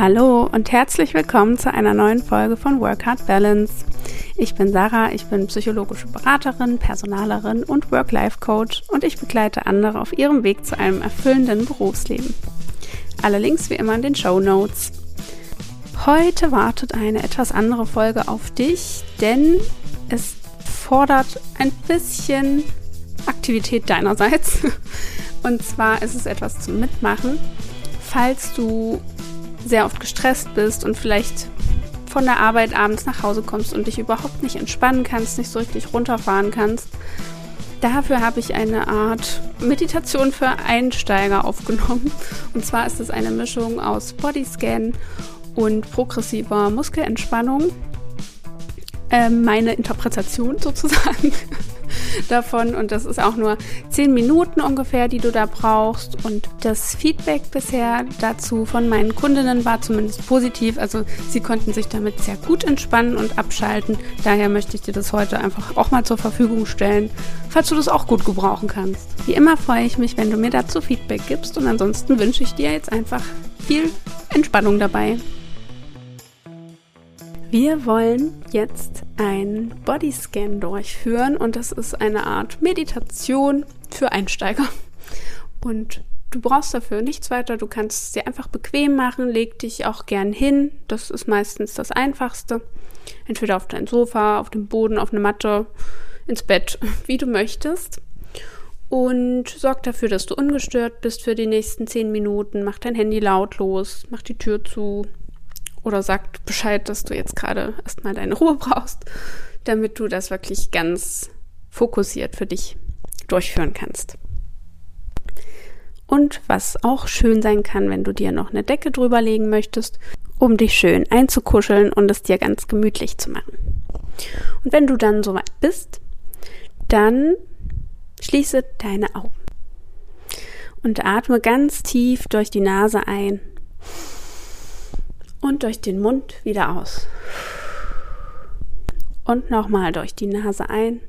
Hallo und herzlich willkommen zu einer neuen Folge von Work Hard Balance. Ich bin Sarah, ich bin psychologische Beraterin, Personalerin und Work-Life-Coach und ich begleite andere auf ihrem Weg zu einem erfüllenden Berufsleben. Alle Links wie immer in den Show Notes. Heute wartet eine etwas andere Folge auf dich, denn es fordert ein bisschen Aktivität deinerseits. Und zwar ist es etwas zum Mitmachen. Falls du sehr oft gestresst bist und vielleicht von der Arbeit abends nach Hause kommst und dich überhaupt nicht entspannen kannst, nicht so richtig runterfahren kannst. Dafür habe ich eine Art Meditation für Einsteiger aufgenommen. Und zwar ist es eine Mischung aus Bodyscan und progressiver Muskelentspannung. Äh, meine Interpretation sozusagen davon. Und das ist auch nur 10 Minuten ungefähr, die du da brauchst. Und das Feedback bisher dazu von meinen Kundinnen war zumindest positiv, also sie konnten sich damit sehr gut entspannen und abschalten, daher möchte ich dir das heute einfach auch mal zur Verfügung stellen, falls du das auch gut gebrauchen kannst. Wie immer freue ich mich, wenn du mir dazu Feedback gibst. Und ansonsten wünsche ich dir jetzt einfach viel Entspannung dabei. Wir wollen jetzt einen Bodyscan durchführen und das ist eine Art Meditation für Einsteiger. Und du brauchst dafür nichts weiter, du kannst es dir einfach bequem machen, leg dich auch gern hin, das ist meistens das Einfachste. Entweder auf dein Sofa, auf dem Boden, auf eine Matte, ins Bett, wie du möchtest. Und sorg dafür, dass du ungestört bist für die nächsten zehn Minuten. Mach dein Handy lautlos, mach die Tür zu, oder sagt Bescheid, dass du jetzt gerade erstmal deine Ruhe brauchst, damit du das wirklich ganz fokussiert für dich durchführen kannst. Und was auch schön sein kann, wenn du dir noch eine Decke drüber legen möchtest, um dich schön einzukuscheln und es dir ganz gemütlich zu machen. Und wenn du dann soweit bist, dann schließe deine Augen und atme ganz tief durch die Nase ein und durch den Mund wieder aus. Und nochmal durch die Nase ein.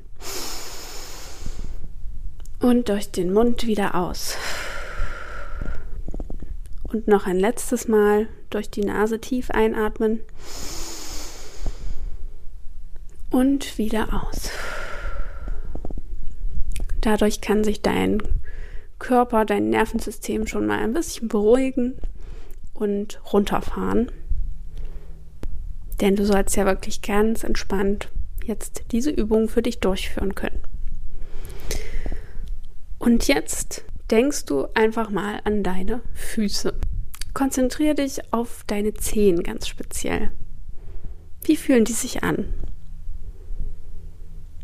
Und durch den Mund wieder aus. Und noch ein letztes Mal durch die Nase tief einatmen. Und wieder aus. Dadurch kann sich dein Körper, dein Nervensystem schon mal ein bisschen beruhigen und runterfahren. Denn du sollst ja wirklich ganz entspannt jetzt diese Übung für dich durchführen können. Und jetzt denkst du einfach mal an deine Füße. Konzentriere dich auf deine Zehen ganz speziell. Wie fühlen die sich an?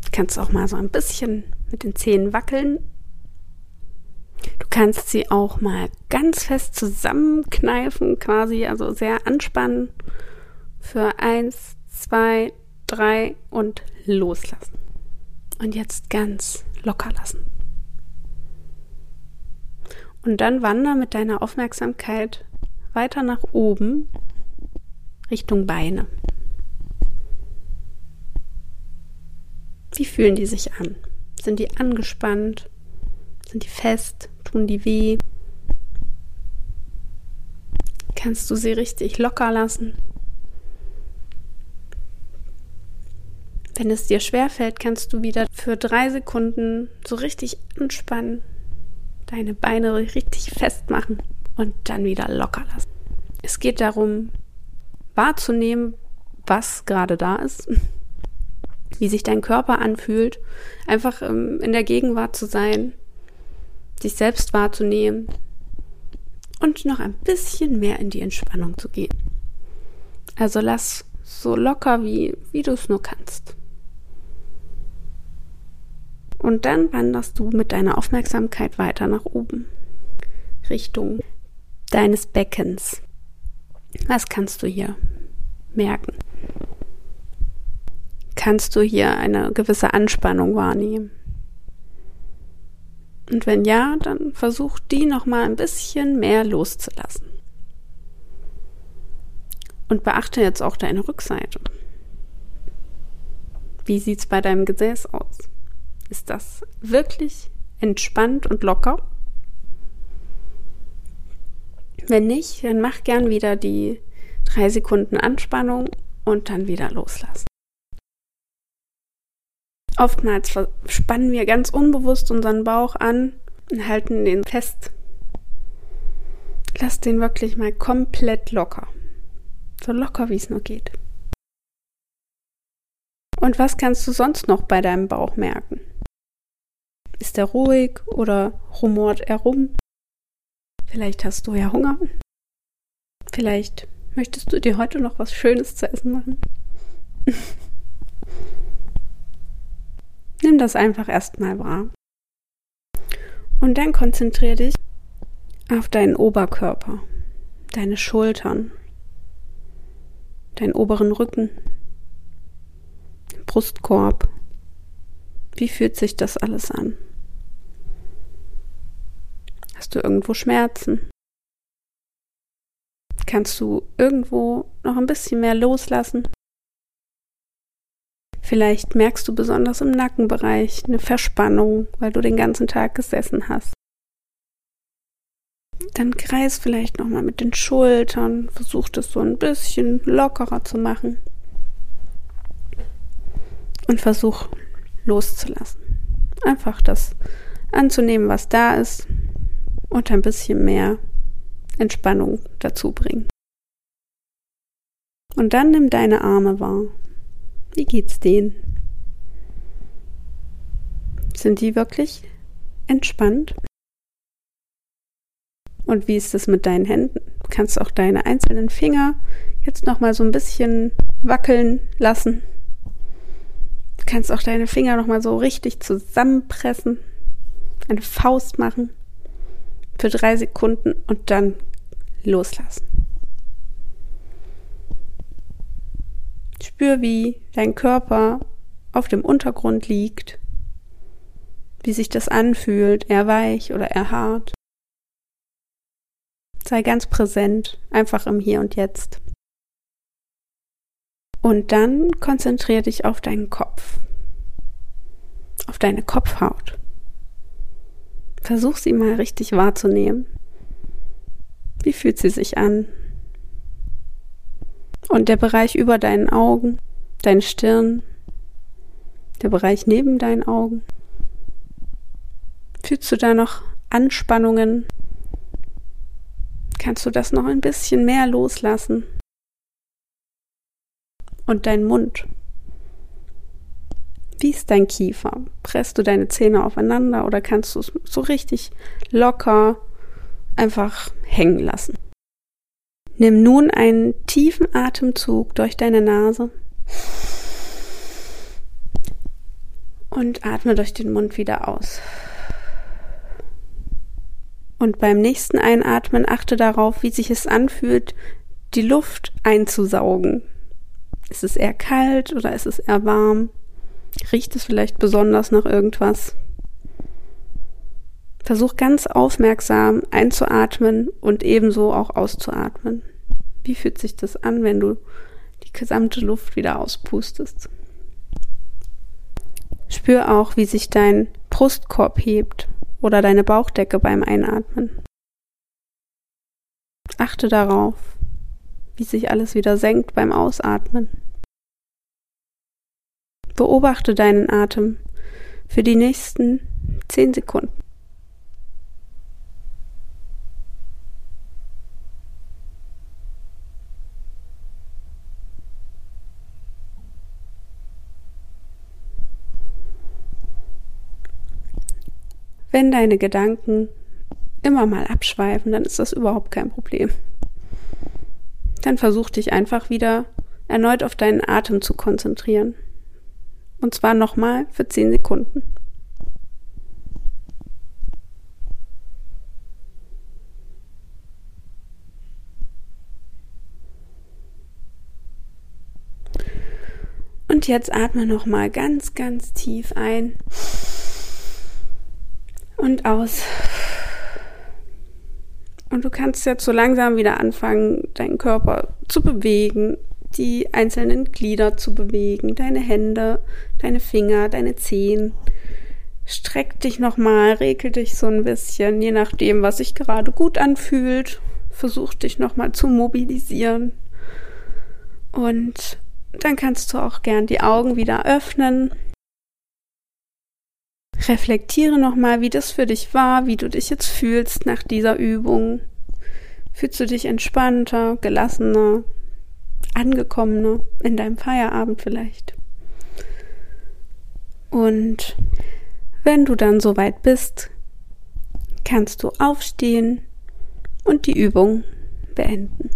Du kannst auch mal so ein bisschen mit den Zehen wackeln. Du kannst sie auch mal ganz fest zusammenkneifen, quasi, also sehr anspannen für eins, zwei, drei und loslassen. Und jetzt ganz locker lassen. Und dann wander mit deiner Aufmerksamkeit weiter nach oben Richtung Beine. Wie fühlen die sich an? Sind die angespannt? Sind die fest? Tun die weh? Kannst du sie richtig locker lassen? Wenn es dir schwerfällt, kannst du wieder für drei Sekunden so richtig anspannen, deine Beine richtig festmachen und dann wieder locker lassen. Es geht darum, wahrzunehmen, was gerade da ist, wie sich dein Körper anfühlt, einfach ähm, in der Gegenwart zu sein, sich selbst wahrzunehmen und noch ein bisschen mehr in die Entspannung zu gehen. Also lass so locker, wie, wie du es nur kannst. Und dann wanderst du mit deiner Aufmerksamkeit weiter nach oben, Richtung deines Beckens. Was kannst du hier merken? Kannst du hier eine gewisse Anspannung wahrnehmen? Und wenn ja, dann versuch die noch mal ein bisschen mehr loszulassen. Und beachte jetzt auch deine Rückseite. Wie sieht's bei deinem Gesäß aus? Ist das wirklich entspannt und locker? Wenn nicht, dann mach gern wieder die Drei Sekunden Anspannung und dann wieder loslassen. Oftmals spannen wir ganz unbewusst unseren Bauch an und halten den fest. Lass den wirklich mal komplett locker. So locker, wie es nur geht. Und was kannst du sonst noch bei deinem Bauch merken? Ist er ruhig oder rumort er rum? Vielleicht hast du ja Hunger. Vielleicht möchtest du dir heute noch was Schönes zu essen machen. Nimm das einfach erstmal wahr. Und dann konzentriere dich auf deinen Oberkörper, deine Schultern, deinen oberen Rücken, Brustkorb. Wie fühlt sich das alles an? Hast du irgendwo Schmerzen? Kannst du irgendwo noch ein bisschen mehr loslassen? Vielleicht merkst du besonders im Nackenbereich eine Verspannung, weil du den ganzen Tag gesessen hast. Dann kreis vielleicht nochmal mit den Schultern, versuch das so ein bisschen lockerer zu machen. Und versuch loszulassen. Einfach das anzunehmen, was da ist und ein bisschen mehr Entspannung dazu bringen. Und dann nimm deine Arme wahr. Wie geht's denen? Sind die wirklich entspannt? Und wie ist es mit deinen Händen? Du kannst auch deine einzelnen Finger jetzt noch mal so ein bisschen wackeln lassen. Du kannst auch deine Finger noch mal so richtig zusammenpressen, eine Faust machen für drei Sekunden und dann loslassen. Spür, wie dein Körper auf dem Untergrund liegt, wie sich das anfühlt, eher weich oder eher hart. Sei ganz präsent, einfach im Hier und Jetzt. Und dann konzentriere dich auf deinen Kopf, auf deine Kopfhaut. Versuch sie mal richtig wahrzunehmen. Wie fühlt sie sich an? Und der Bereich über deinen Augen, deine Stirn, der Bereich neben deinen Augen. Fühlst du da noch Anspannungen? Kannst du das noch ein bisschen mehr loslassen? Und dein Mund. Wie ist dein Kiefer? Presst du deine Zähne aufeinander oder kannst du es so richtig locker einfach hängen lassen? Nimm nun einen tiefen Atemzug durch deine Nase und atme durch den Mund wieder aus. Und beim nächsten Einatmen achte darauf, wie sich es anfühlt, die Luft einzusaugen. Ist es eher kalt oder ist es eher warm? Riecht es vielleicht besonders nach irgendwas? Versuch ganz aufmerksam einzuatmen und ebenso auch auszuatmen. Wie fühlt sich das an, wenn du die gesamte Luft wieder auspustest? Spür auch, wie sich dein Brustkorb hebt oder deine Bauchdecke beim Einatmen. Achte darauf, wie sich alles wieder senkt beim Ausatmen. Beobachte deinen Atem für die nächsten zehn Sekunden. Wenn deine Gedanken immer mal abschweifen, dann ist das überhaupt kein Problem. Dann versuch dich einfach wieder erneut auf deinen Atem zu konzentrieren. Und zwar nochmal für 10 Sekunden. Und jetzt atme nochmal ganz, ganz tief ein und aus. Und du kannst jetzt so langsam wieder anfangen, deinen Körper zu bewegen, die einzelnen Glieder zu bewegen, deine Hände, deine Finger, deine Zehen. Streck dich nochmal, regel dich so ein bisschen, je nachdem, was sich gerade gut anfühlt. Versuch dich nochmal zu mobilisieren. Und dann kannst du auch gern die Augen wieder öffnen. Reflektiere nochmal, wie das für dich war, wie du dich jetzt fühlst nach dieser Übung. Fühlst du dich entspannter, gelassener, angekommener in deinem Feierabend vielleicht? Und wenn du dann soweit bist, kannst du aufstehen und die Übung beenden.